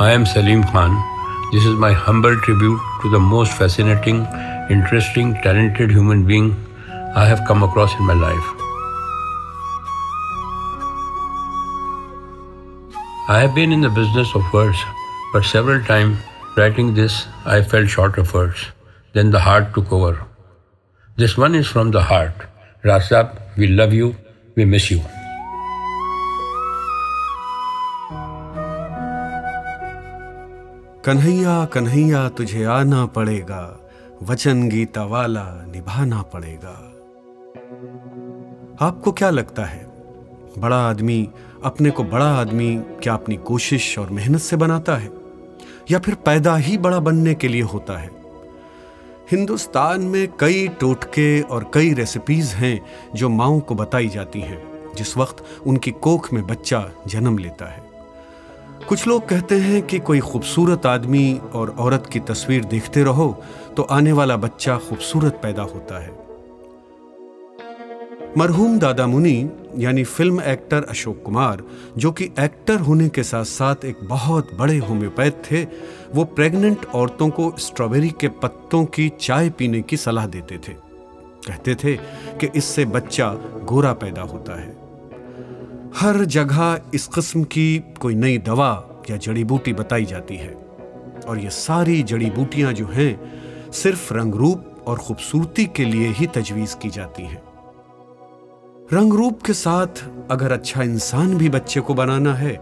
I am Salim Khan. This is my humble tribute to the most fascinating, interesting, talented human being I have come across in my life. I have been in the business of words, but several times writing this, I fell short of words. Then the heart took over. This one is from the heart. Rasab, we love you, we miss you. Kanhaiya Kanhaiya, तुझे आना पड़ेगा। वचन गीता वाला निभाना पड़ेगा। आपको क्या लगता है? बड़ा आदमी, अपने को बड़ा आदमी क्या अपनी कोशिश और मेहनत से बनाता है? या फिर पैदा ही बड़ा बनने के लिए होता है? हिंदुस्तान में कई टोटके और कई रेसिपीज़ हैं जो माओ को बताई जाती हैं, जिस वक्त उनकी कोख में बच्चा जन्म लेता है। कुछ लोग कहते हैं कि कोई खूबसूरत आदमी और औरत की तस्वीर देखते रहो तो आने वाला बच्चा खूबसूरत पैदा होता है। मरहूम दादा मुनि, यानी फ़िल्म एक्टर अशोक कुमार, जो कि एक्टर होने के साथ साथ एक बहुत बड़े होम्योपैथ थे, वो प्रेग्नेंट औरतों को स्ट्रॉबेरी के पत्तों की चाय पीने की सलाह देते थे। कहते थे कि इससे बच्चा गोरा पैदा होता है। हर जगह इस किस्म की कोई नई दवा या जड़ी बूटी बताई जाती है। और ये सारी जड़ी बूटियाँ जो हैं, सिर्फ़ रंग रूप और खूबसूरती के लिए ही तजवीज की जाती हैं। रंग रूप के साथ अगर अच्छा इंसान भी बच्चे को बनाना है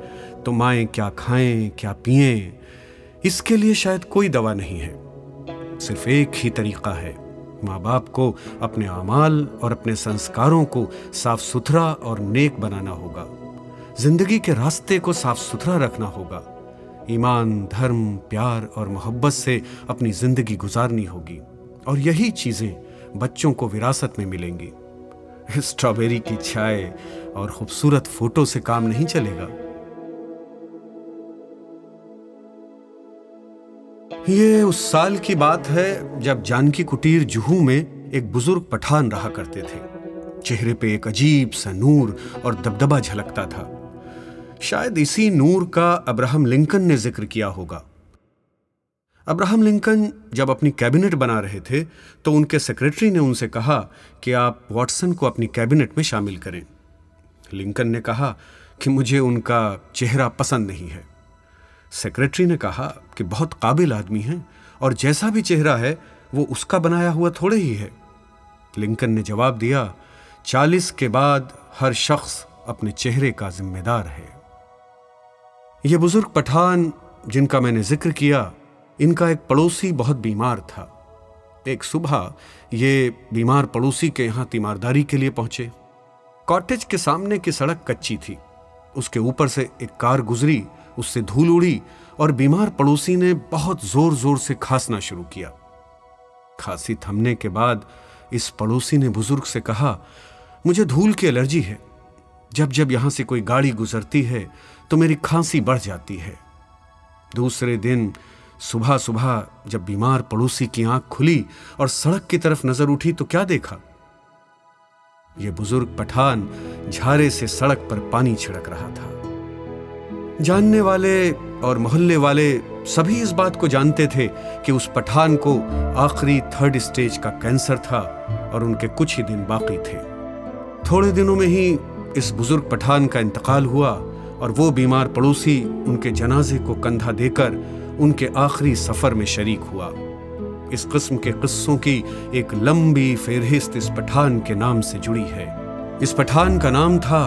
तो माए क्या खाएँ, क्या पिए, इसके लिए शायद कोई दवा नहीं है। सिर्फ़ एक ही तरीका है माँ बाप को अपने अमाल और अपने संस्कारों को साफ़ सुथरा और नेक बनाना होगा। ज़िंदगी के रास्ते को साफ़ सुथरा रखना होगा। ईमान, धर्म, प्यार और मोहब्बत से अपनी ज़िंदगी गुजारनी होगी और यही चीज़ें बच्चों को विरासत में मिलेंगी। स्ट्रॉबेरी की चाय और खूबसूरत फ़ोटो से काम नहीं चलेगा। ये उस साल की बात है जब जानकी कुटीर जुहू में एक बुज़ुर्ग पठान रहा करते थे। चेहरे पे एक अजीब सा नूर और दबदबा झलकता था। शायद इसी नूर का अब्राहम लिंकन ने ज़िक्र किया होगा। अब्राहम लिंकन जब अपनी कैबिनेट बना रहे थे तो उनके सेक्रेटरी ने उनसे कहा कि आप वॉटसन को अपनी कैबिनेट में शामिल करें। लिंकन ने कहा कि मुझे उनका चेहरा पसंद नहीं है। सेक्रेटरी ने कहा कि बहुत काबिल आदमी हैं, और जैसा भी चेहरा है, वो उसका बनाया हुआ थोड़े ही है। लिंकन ने जवाब दिया, चालीस के बाद हर शख्स अपने चेहरे का जिम्मेदार है। ये बुज़ुर्ग पठान, जिनका मैंने ज़िक्र किया, इनका एक पड़ोसी बहुत बीमार था। एक सुबह ये बीमार पड़ोसी के यहाँ तीमारदारी के लिए पहुँचे। कॉटेज के सामने की सड़क कच्ची थी। उसके ऊपर से एक कार गुजरी, उससे धूल उड़ी और बीमार पड़ोसी ने बहुत ज़ोर ज़ोर से खांसना शुरू किया। खांसी थमने के बाद इस पड़ोसी ने बुज़ुर्ग से कहा, मुझे धूल की एलर्जी है। जब जब यहाँ से कोई गाड़ी गुजरती है तो मेरी खांसी बढ़ जाती है। दूसरे दिन सुबह सुबह जब बीमार पड़ोसी की आँख खुली और सड़क की तरफ़ नज़र उठी तो क्या देखा? यह बुज़ुर्ग पठान झारे से सड़क पर पानी छिड़क रहा था। जानने वाले और मोहल्ले वाले सभी इस बात को जानते थे कि उस पठान को आखिरी थर्ड स्टेज का कैंसर था और उनके कुछ ही दिन बाकी थे। थोड़े दिनों में ही इस बुज़ुर्ग पठान का इंतकाल हुआ और वो बीमार पड़ोसी उनके जनाजे को कंधा देकर उनके आखिरी सफ़र में शरीक हुआ। इस किस्म के किस्सों की एक लंबी फेरहिस्त इस पठान के नाम से जुड़ी है। इस पठान का नाम था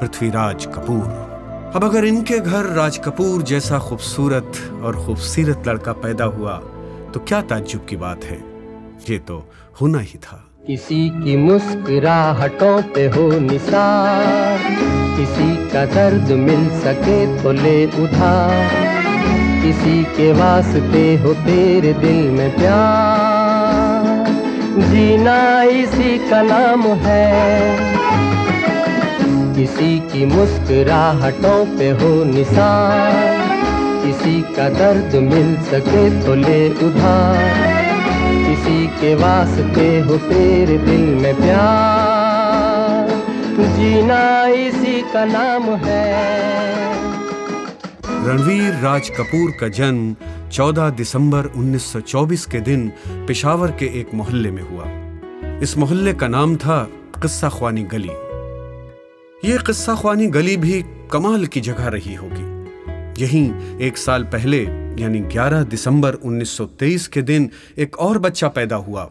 पृथ्वीराज कपूर। अब अगर इनके घर राज कपूर जैसा खूबसूरत और खूबसूरत लड़का पैदा हुआ तो क्या ताज्जुब की बात है? ये तो होना ही था। किसी की मुस्कुराहटों पे हो निसार। किसी का दर्द मिल सके तो ले उधार। किसी के वास्ते हो तेरे दिल में प्यार। जीना इसी का नाम है। किसी की मुस्कुराहटों पे हो निशान किसी का दर्द मिल सके तो ले उधार। किसी के वास्ते हो तेरे दिल में प्यार। जीना इसी का नाम है। रणवीर राज कपूर का जन्म 14 दिसंबर 1924 के दिन पेशावर के एक मोहल्ले में हुआ। इस मोहल्ले का नाम था किस्सा ख्वानी गली। ये किस्सा ख्वानी गली भी कमाल की जगह रही होगी। यहीं एक साल पहले, यानी 11 दिसंबर 1923 के दिन, एक और बच्चा पैदा हुआ,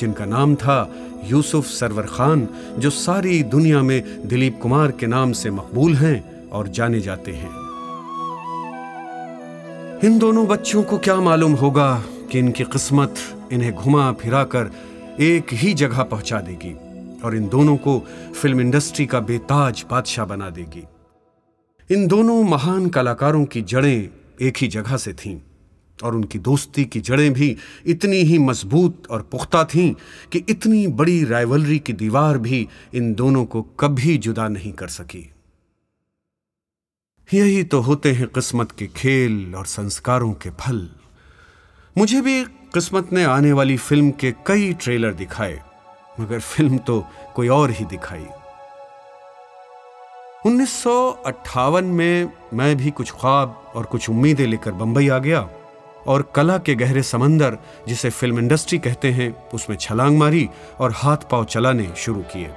जिनका नाम था यूसुफ सरवर खान, जो सारी दुनिया में दिलीप कुमार के नाम से मकबूल हैं और जाने जाते हैं। इन दोनों बच्चों को क्या मालूम होगा कि इनकी किस्मत इन्हें घुमा फिरा कर एक ही जगह पहुँचा देगी और इन दोनों को फ़िल्म इंडस्ट्री का बेताज बादशाह बना देगी। इन दोनों महान कलाकारों की जड़ें एक ही जगह से थीं। और उनकी दोस्ती की जड़ें भी इतनी ही मज़बूत और पुख्ता थीं कि इतनी बड़ी राइवलरी की दीवार भी इन दोनों को कभी जुदा नहीं कर सकी। यही तो होते हैं किस्मत के खेल और संस्कारों के फल। मुझे भी किस्मत ने आने वाली फ़िल्म के कई ट्रेलर दिखाए, मगर फ़िल्म तो कोई और ही दिखाई। उन्नीस सौ अट्ठावन में मैं भी कुछ ख्वाब और कुछ उम्मीदें लेकर बंबई आ गया। और कला के गहरे समंदर, जिसे फ़िल्म इंडस्ट्री कहते हैं, उसमें छलांग मारी और हाथ पाँव चलाने शुरू किए।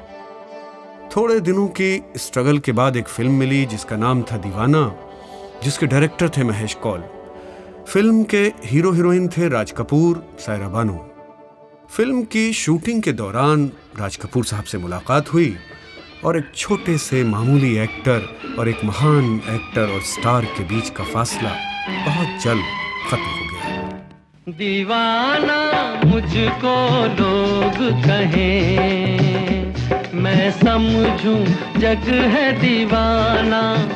थोड़े दिनों की स्ट्रगल के बाद एक फ़िल्म मिली, जिसका नाम था दीवाना, जिसके डायरेक्टर थे महेश कौल। फ़िल्म के हीरो हीरोइन थे राज कपूर, सायरा बानो। फ़िल्म की शूटिंग के दौरान राज कपूर साहब से मुलाकात हुई और एक छोटे से मामूली एक्टर और एक महान एक्टर और स्टार के बीच का फासला बहुत जल्द खत्म हो गया। दीवाना मुझको लोग कहें। मैं समझूं जग है दीवाना।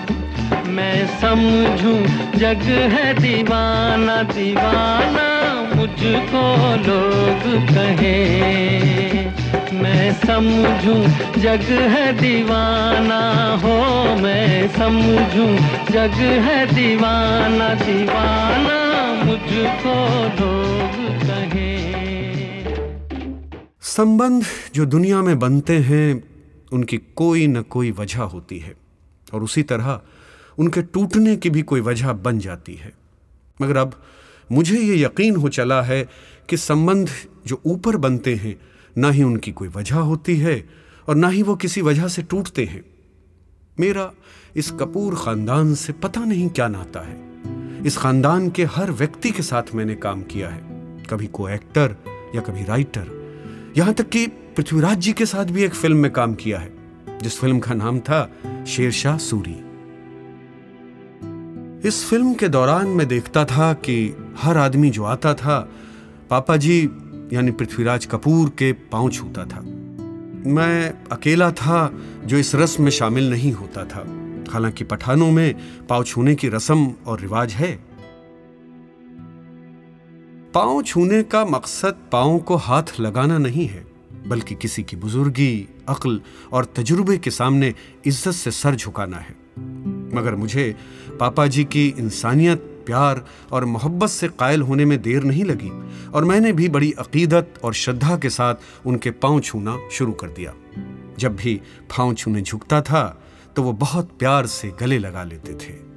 मैं समझूं जग है दीवाना। दीवाना मुझको लोग कहें। मैं समझूं जग है दीवाना। हो, मैं समझूं जग है दीवाना। दीवाना मुझको लोग कहें। संबंध जो दुनिया में बनते हैं, उनकी कोई न कोई वजह होती है। और उसी तरह उनके टूटने की भी कोई वजह बन जाती है। मगर अब मुझे ये यकीन हो चला है कि संबंध जो ऊपर बनते हैं, ना ही उनकी कोई वजह होती है और ना ही वो किसी वजह से टूटते हैं। मेरा इस कपूर खानदान से पता नहीं क्या नाता है। इस खानदान के हर व्यक्ति के साथ मैंने काम किया है। कभी को एक्टर या कभी राइटर यहाँ तक कि पृथ्वीराज जी के साथ भी एक फ़िल्म में काम किया है, जिस फ़िल्म का नाम था शेरशाह सूरी। इस फ़िल्म के दौरान मैं देखता था कि हर आदमी जो आता था, पापा जी यानी पृथ्वीराज कपूर के पाँव छूता था। मैं अकेला था जो इस रस्म में शामिल नहीं होता था। हालाँकि पठानों में पाँव छूने की रस्म और रिवाज है। पाँव छूने का मकसद पाँव को हाथ लगाना नहीं है, बल्कि किसी की बुजुर्गी, अक्ल और तजुर्बे के सामने इज़्ज़त से सर झुकाना है। मगर मुझे पापा जी की इंसानियत, प्यार और मोहब्बत से कायल होने में देर नहीं लगी और मैंने भी बड़ी अकीदत और श्रद्धा के साथ उनके पाँव छूना शुरू कर दिया। जब भी पाँव छूने झुकता था तो वो बहुत प्यार से गले लगा लेते थे।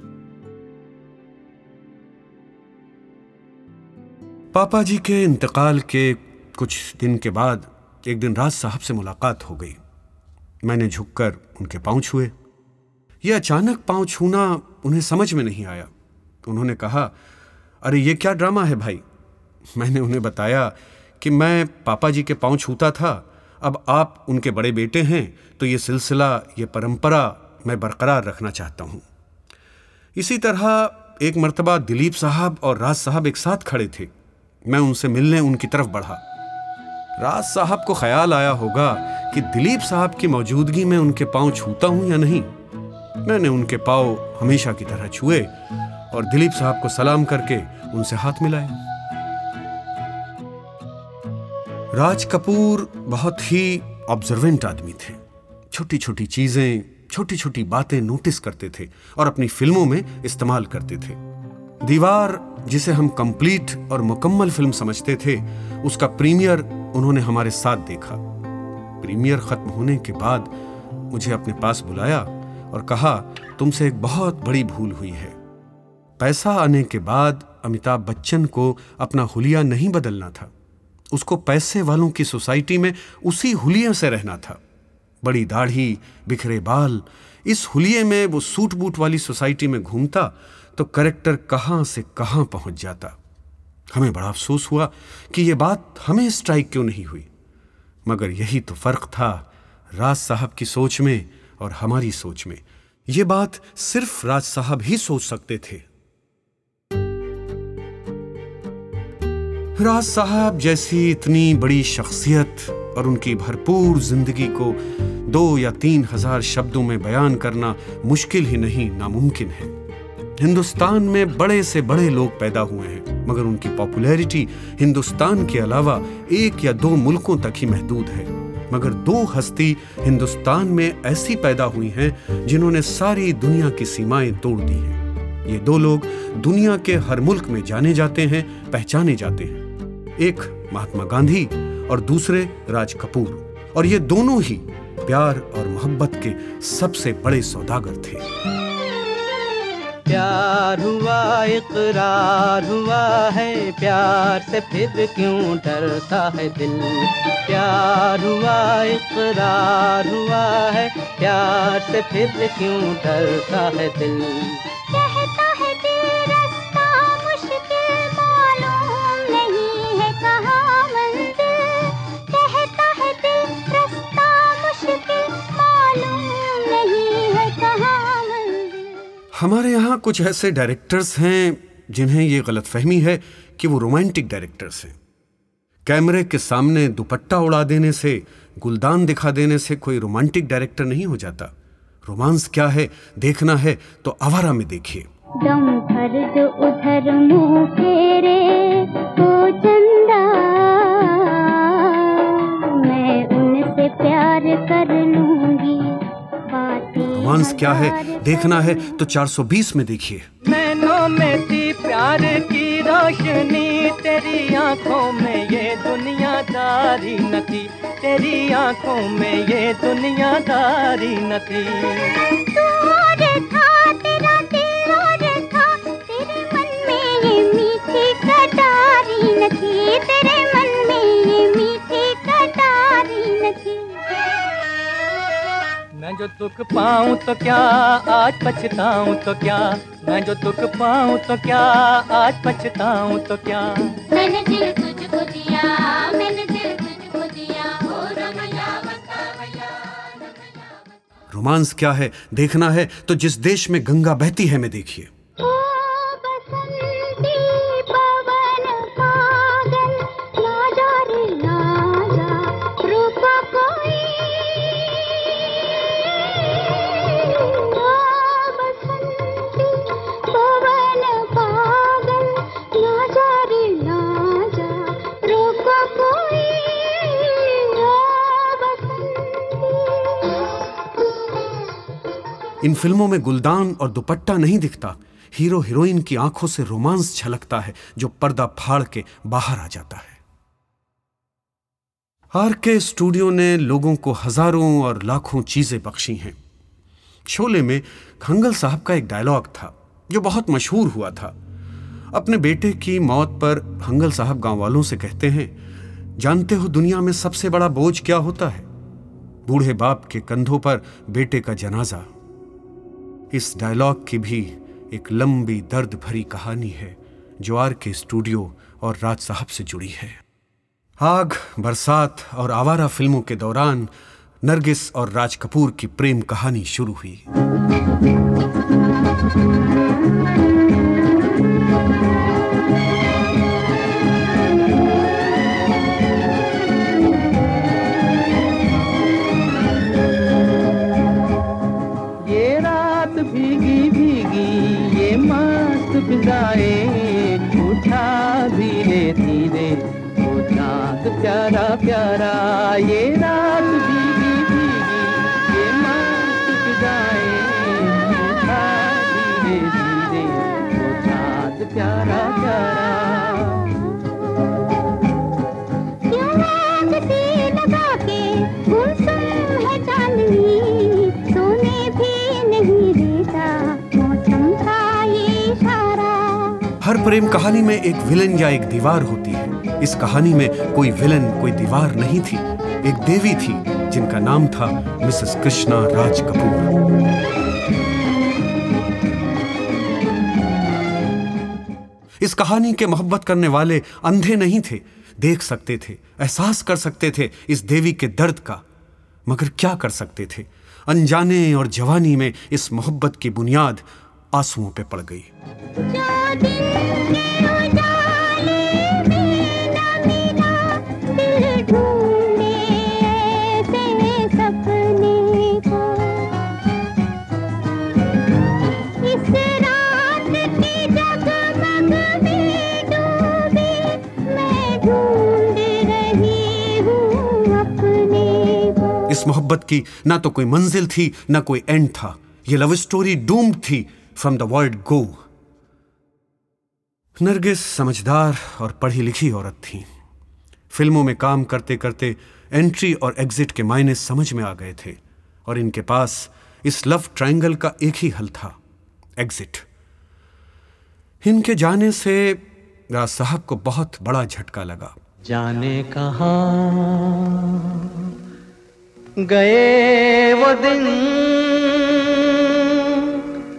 पापा जी के इंतकाल के कुछ दिन के बाद एक दिन राज साहब से मुलाकात हो गई। मैंने झुककर उनके पाँव छुए। यह अचानक पाँव छूना उन्हें समझ में नहीं आया। उन्होंने कहा, अरे, ये क्या ड्रामा है भाई? मैंने उन्हें बताया कि मैं पापा जी के पाँव छूता था। अब आप उनके बड़े बेटे हैं तो ये सिलसिला, ये परंपरा मैं बरकरार रखना चाहता हूँ। इसी तरह एक मरतबा दिलीप साहब और राज साहब एक साथ खड़े थे। मैं उनसे मिलने उनकी तरफ़ बढ़ा। राज साहब को ख्याल आया होगा कि दिलीप साहब की मौजूदगी में उनके पाँव छूता हूँ या नहीं। मैंने उनके पाव हमेशा की तरह छुए और दिलीप साहब को सलाम करके उनसे हाथ मिलाया। राज कपूर बहुत ही ऑब्जर्वेंट आदमी थे। छोटी छोटी चीज़ें छोटी छोटी बातें नोटिस करते थे और अपनी फ़िल्मों में इस्तेमाल करते थे। दीवार, जिसे हम कंप्लीट और मुकम्मल फ़िल्म समझते थे, उसका प्रीमियर उन्होंने हमारे साथ देखा। प्रीमियर खत्म होने के बाद मुझे अपने पास बुलाया और कहा, तुमसे एक बहुत बड़ी भूल हुई है। पैसा आने के बाद अमिताभ बच्चन को अपना हुलिया नहीं बदलना था। उसको पैसे वालों की सोसाइटी में उसी हुलिया से रहना था। बड़ी दाढ़ी, बिखरे बाल। इस हुलिये में वो सूट बूट वाली सोसाइटी में घूमता तो करेक्टर कहाँ से कहाँ पहुँच जाता। हमें बड़ा अफसोस हुआ कि ये बात हमें स्ट्राइक क्यों नहीं हुई। मगर यही तो फ़र्क था राज साहब की सोच में और हमारी सोच में। ये बात सिर्फ़ राज साहब ही सोच सकते थे। राज साहब जैसी इतनी बड़ी शख्सियत और उनकी भरपूर ज़िंदगी को दो या तीन हज़ार शब्दों में बयान करना मुश्किल ही नहीं, नामुमकिन है। हिंदुस्तान में बड़े से बड़े लोग पैदा हुए हैं, मगर उनकी पॉपुलैरिटी हिंदुस्तान के अलावा एक या दो मुल्कों तक ही महदूद है। मगर दो हस्ती हिंदुस्तान में ऐसी पैदा हुई हैं, जिन्होंने सारी दुनिया की सीमाएँ तोड़ दी हैं। ये दो लोग दुनिया के हर मुल्क में जाने जाते हैं, पहचाने जाते हैं। एक महात्मा गांधी और दूसरे राज कपूर। और ये दोनों ही प्यार और मोहब्बत के सबसे बड़े सौदागर थे। प्यार हुआ इकरार हुआ है प्यार से फिर क्यों डरता है दिल? प्यार हुआ इकरार हुआ है प्यार से फिर क्यों डरता है दिल? हमारे यहाँ कुछ ऐसे डायरेक्टर्स हैं, जिन्हें ये गलत फहमी है कि वो रोमांटिक डायरेक्टर्स हैं। कैमरे के सामने दुपट्टा उड़ा देने से, गुलदान दिखा देने से कोई रोमांटिक डायरेक्टर नहीं हो जाता। रोमांस क्या है, देखना है तो आवारा में देखिए। दम भर जो उधर मुँह फेरे तो चंदा, मैं उनसे प्यार कर लूँगी रोमांस क्या है देखना है तो 420 में देखिए नैनों में थी प्यार की रोशनी तेरी आँखों में ये दुनियादारी न थी तेरी आँखों में ये दुनियादारी न थी था तेरा दिल था तेरे मन में ये मैं जो दुख पाऊँ तो क्या आज पछताऊं तो क्या? मैं जो दुख पाऊँ तो क्या आज पछताऊं तो क्या? मैंने दिल तुझको दिया मैंने दिल तुझको दिया ओ रमैया रोमांस क्या है? देखना है तो जिस देश में गंगा बहती है मैं देखिए। इन फ़िल्मों में गुलदान और दुपट्टा नहीं दिखता। हीरो हीरोइन की आँखों से रोमांस झलकता है, जो पर्दा फाड़ के बाहर आ जाता है। आर के स्टूडियो ने लोगों को हज़ारों और लाखों चीज़ें बख्शी हैं। शोले में खंगल साहब का एक डायलॉग था, जो बहुत मशहूर हुआ था। अपने बेटे की मौत पर हंगल साहब गाँव वालों से कहते हैं, जानते हो दुनिया में सबसे बड़ा बोझ क्या होता है? बूढ़े बाप के कंधों पर बेटे का जनाजा इस डायलॉग की भी एक लंबी दर्द भरी कहानी है, जो आर के स्टूडियो और राज साहब से जुड़ी है। आग, बरसात और आवारा फ़िल्मों के दौरान नरगिस और राज कपूर की प्रेम कहानी शुरू हुई। प्रेम कहानी में एक विलन या एक दीवार होती है। इस कहानी में कोई विलन, कोई दीवार नहीं थी। एक देवी थी, जिनका नाम था मिसेस कृष्णा राज कपूर। इस कहानी के मोहब्बत करने वाले अंधे नहीं थे। देख सकते थे, एहसास कर सकते थे इस देवी के दर्द का। मगर क्या कर सकते थे? अनजाने और जवानी में इस मोहब्बत की बुनियाद आंसुओं पे पड़ गई। इस मोहब्बत की ना तो कोई मंजिल थी, ना कोई एंड था। ये लव स्टोरी डूम्ड थी from the world go Nargis, समझदार और पढ़ी लिखी औरत थी। फ़िल्मों में काम करते करते एंट्री और एग्जिट के मायने समझ में आ गए थे और इनके पास इस लव ट्रायंगल का एक ही हल था एग्जिट इनके जाने से राज साहब को बहुत बड़ा झटका लगा। जाने कहा गए वो दिन?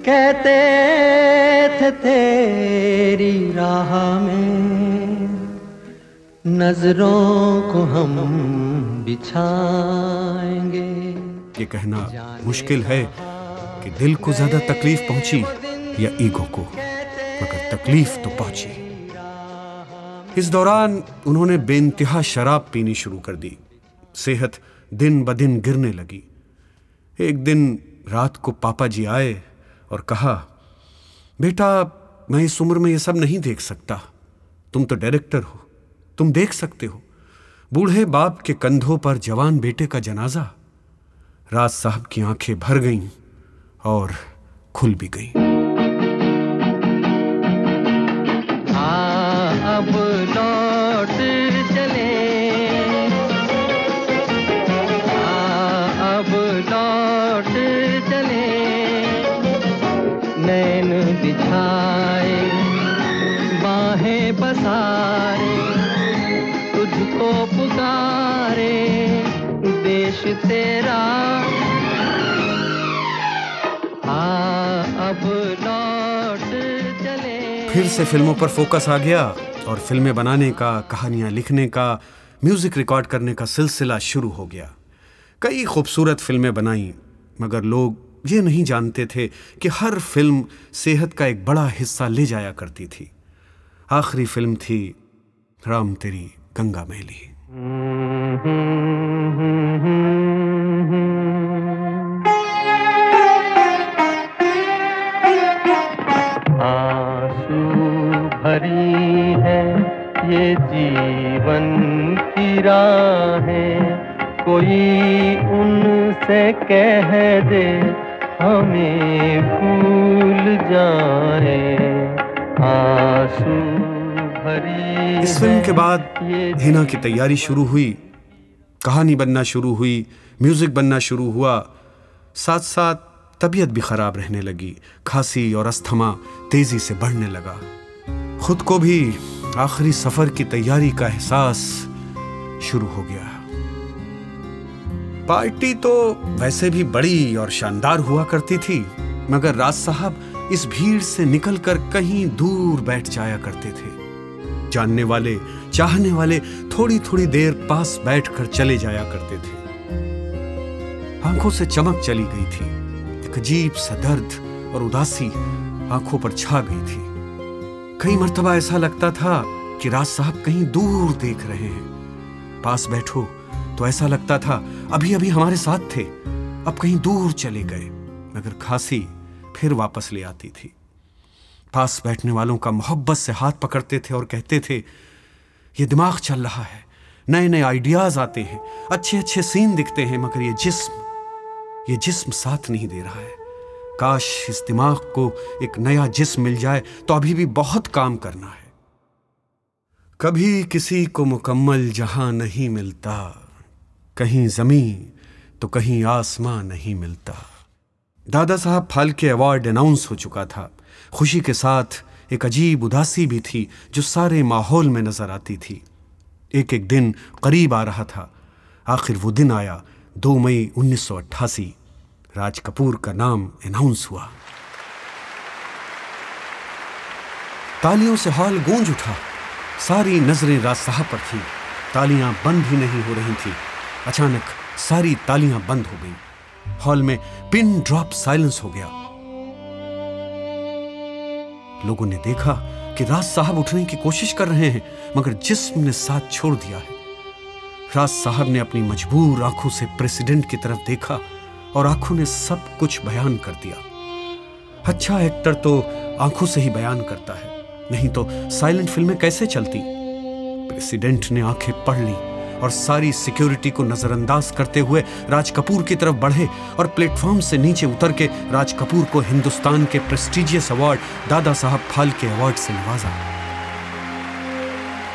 कहते थे तेरी राह में नज़रों को हम बिछाएँगे। ये कहना मुश्किल है कि दिल को ज़्यादा तकलीफ़ पहुँची या ईगो को मगर तकलीफ़ तो पहुँची। इस दौरान उन्होंने बेइंतहा शराब पीनी शुरू कर दी। सेहत दिन ब दिन गिरने लगी। एक दिन रात को पापा जी आए और कहा, बेटा, मैं इस उम्र में ये सब नहीं देख सकता। तुम तो डायरेक्टर हो। तुम देख सकते हो। बूढ़े बाप के कंधों पर जवान बेटे का जनाजा। राज साहब की आँखें भर गईं और खुल भी गईं। तेरा। आ अब लौट चले। फिर से फ़िल्मों पर फोकस आ गया और फ़िल्में बनाने का कहानियाँ लिखने का म्यूज़िक रिकॉर्ड करने का सिलसिला शुरू हो गया। कई खूबसूरत फ़िल्में बनाई मगर लोग ये नहीं जानते थे कि हर फ़िल्म सेहत का एक बड़ा हिस्सा ले जाया करती थी। आखिरी फ़िल्म थी राम तेरी गंगा मैली। ये जीवन की राहें। कोई उनसे कह दे हमें भूल जाए। आँसू भरी इस फ़िल्म के है बाद हिना की तैयारी शुरू हुई। कहानी बनना शुरू हुई म्यूज़िक बनना शुरू हुआ। साथ साथ तबीयत भी खराब रहने लगी। खांसी और अस्थमा तेज़ी से बढ़ने लगा। खुद को भी आखिरी सफ़र की तैयारी का एहसास शुरू हो गया। पार्टी तो वैसे भी बड़ी और शानदार हुआ करती थी, मगर राज साहब इस भीड़ से निकलकर कहीं दूर बैठ जाया करते थे। जानने वाले, चाहने वाले थोड़ी थोड़ी देर पास बैठकर चले जाया करते थे। आँखों से चमक चली गई थी, एक अजीब सा दर्द और उदासी आँखों पर छा गई थी। कई मरतबा ऐसा लगता था कि राज साहब कहीं दूर देख रहे हैं। पास बैठो तो ऐसा लगता था अभी अभी हमारे साथ थे, अब कहीं दूर चले गए, मगर खांसी फिर वापस ले आती थी। पास बैठने वालों का मोहब्बत से हाथ पकड़ते थे और कहते थे, ये दिमाग चल रहा है नए नए आइडियाज़ आते हैं अच्छे अच्छे सीन दिखते हैं, मगर ये जिस्म ये जिस्म साथ नहीं दे रहा है। काश इस दिमाग को एक नया जिस्म मिल जाए तो अभी भी बहुत काम करना है। कभी किसी को मुकम्मल जहाँ नहीं मिलता, कहीं ज़मीन तो कहीं आसमां नहीं मिलता। दादा साहब फाल्के अवार्ड अनाउंस हो चुका था। खुशी के साथ एक अजीब उदासी भी थी, जो सारे माहौल में नज़र आती थी। एक एक दिन करीब आ रहा था। आखिर वो दिन आया, दो मई उन्नीस सौ अट्ठासी। राज कपूर का नाम अनाउंस हुआ। तालियों से हॉल गूंज उठा। सारी नज़रें राज साहब पर थी। तालियाँ बंद ही नहीं हो रही थी। अचानक सारी तालियाँ बंद हो गई। हॉल में पिन ड्रॉप साइलेंस हो गया। लोगों ने देखा कि राज साहब उठने की कोशिश कर रहे हैं, मगर जिस्म ने साथ छोड़ दिया है। राज साहब ने अपनी मजबूर आँखों से प्रेसिडेंट की तरफ़ देखा। और आँखों ने सब कुछ बयान कर दिया। अच्छा एक्टर तो आँखों से ही बयान करता है, नहीं तो साइलेंट फ़िल्में कैसे चलती? प्रेसिडेंट ने आँखें पढ़ ली और सारी सिक्योरिटी को नजरअंदाज करते हुए राज कपूर की तरफ़ बढ़े और प्लेटफॉर्म से नीचे उतर के राज कपूर को हिंदुस्तान के prestigious award, Dada Saheb Phalke award से नवाजा।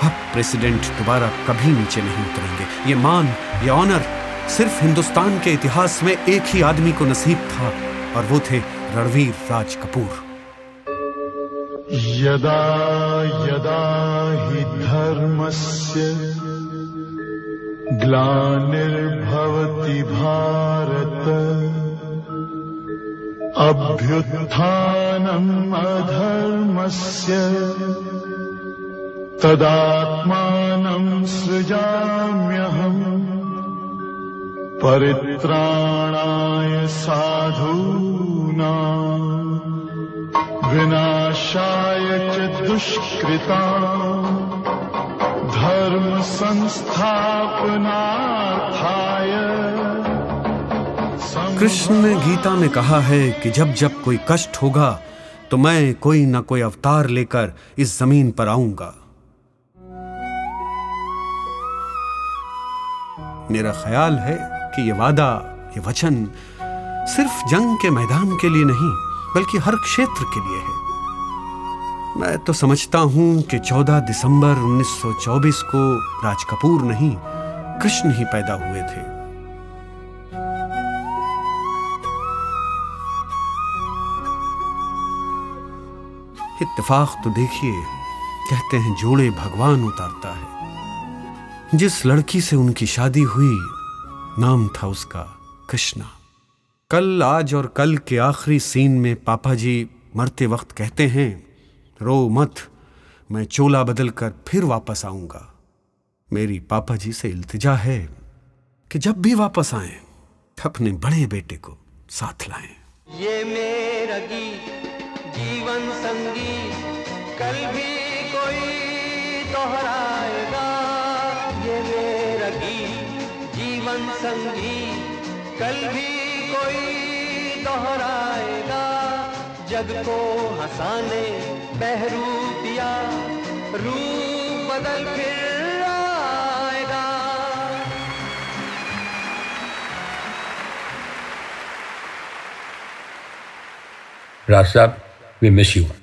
अब प्रेसिडेंट दोबारा कभी नीचे नहीं उतरेंगे। ये मान, ये ऑनर सिर्फ़ हिंदुस्तान के इतिहास में एक ही आदमी को नसीब था, और वो थे रणवीर राज कपूर। यदा यदा हि धर्मस्य ग्लानिर्भवति भारत अभ्युत्थान अभ्युत्थानम् अधर्मस्य तदात्मानं सृजाम्यहम् परित्राणाय साधूना विनाशाय च दुष्कृता धर्म संस्थापनार्थाय कृष्ण ने गीता में कहा है कि जब जब कोई कष्ट होगा तो मैं कोई ना कोई अवतार लेकर इस ज़मीन पर आऊँगा। मेरा ख्याल है कि ये वादा, ये वचन सिर्फ़ जंग के मैदान के लिए नहीं, बल्कि हर क्षेत्र के लिए है। मैं तो समझता हूँ कि 14 दिसंबर 1924 को राज कपूर नहीं, कृष्ण ही पैदा हुए थे। इत्तेफाक तो देखिए, कहते हैं जोड़े भगवान उतारता है। जिस लड़की से उनकी शादी हुई नाम था उसका कृष्णा। कल, आज और कल के आखिरी सीन में पापा जी मरते वक्त कहते हैं, रो मत, मैं चोला बदल कर फिर वापस आऊँगा। मेरी पापा जी से इल्तिजा है कि जब भी वापस आए, अपने बड़े बेटे को साथ लाएँ। ये मेरा गीत, जीवन संगीत, कल भी कोई दोहराएगा संगीत कल भी कोई दोहराएगा जग को हंसाने बहरू दिया रूप बदल फिर आएगा। Raj Saab, we miss you.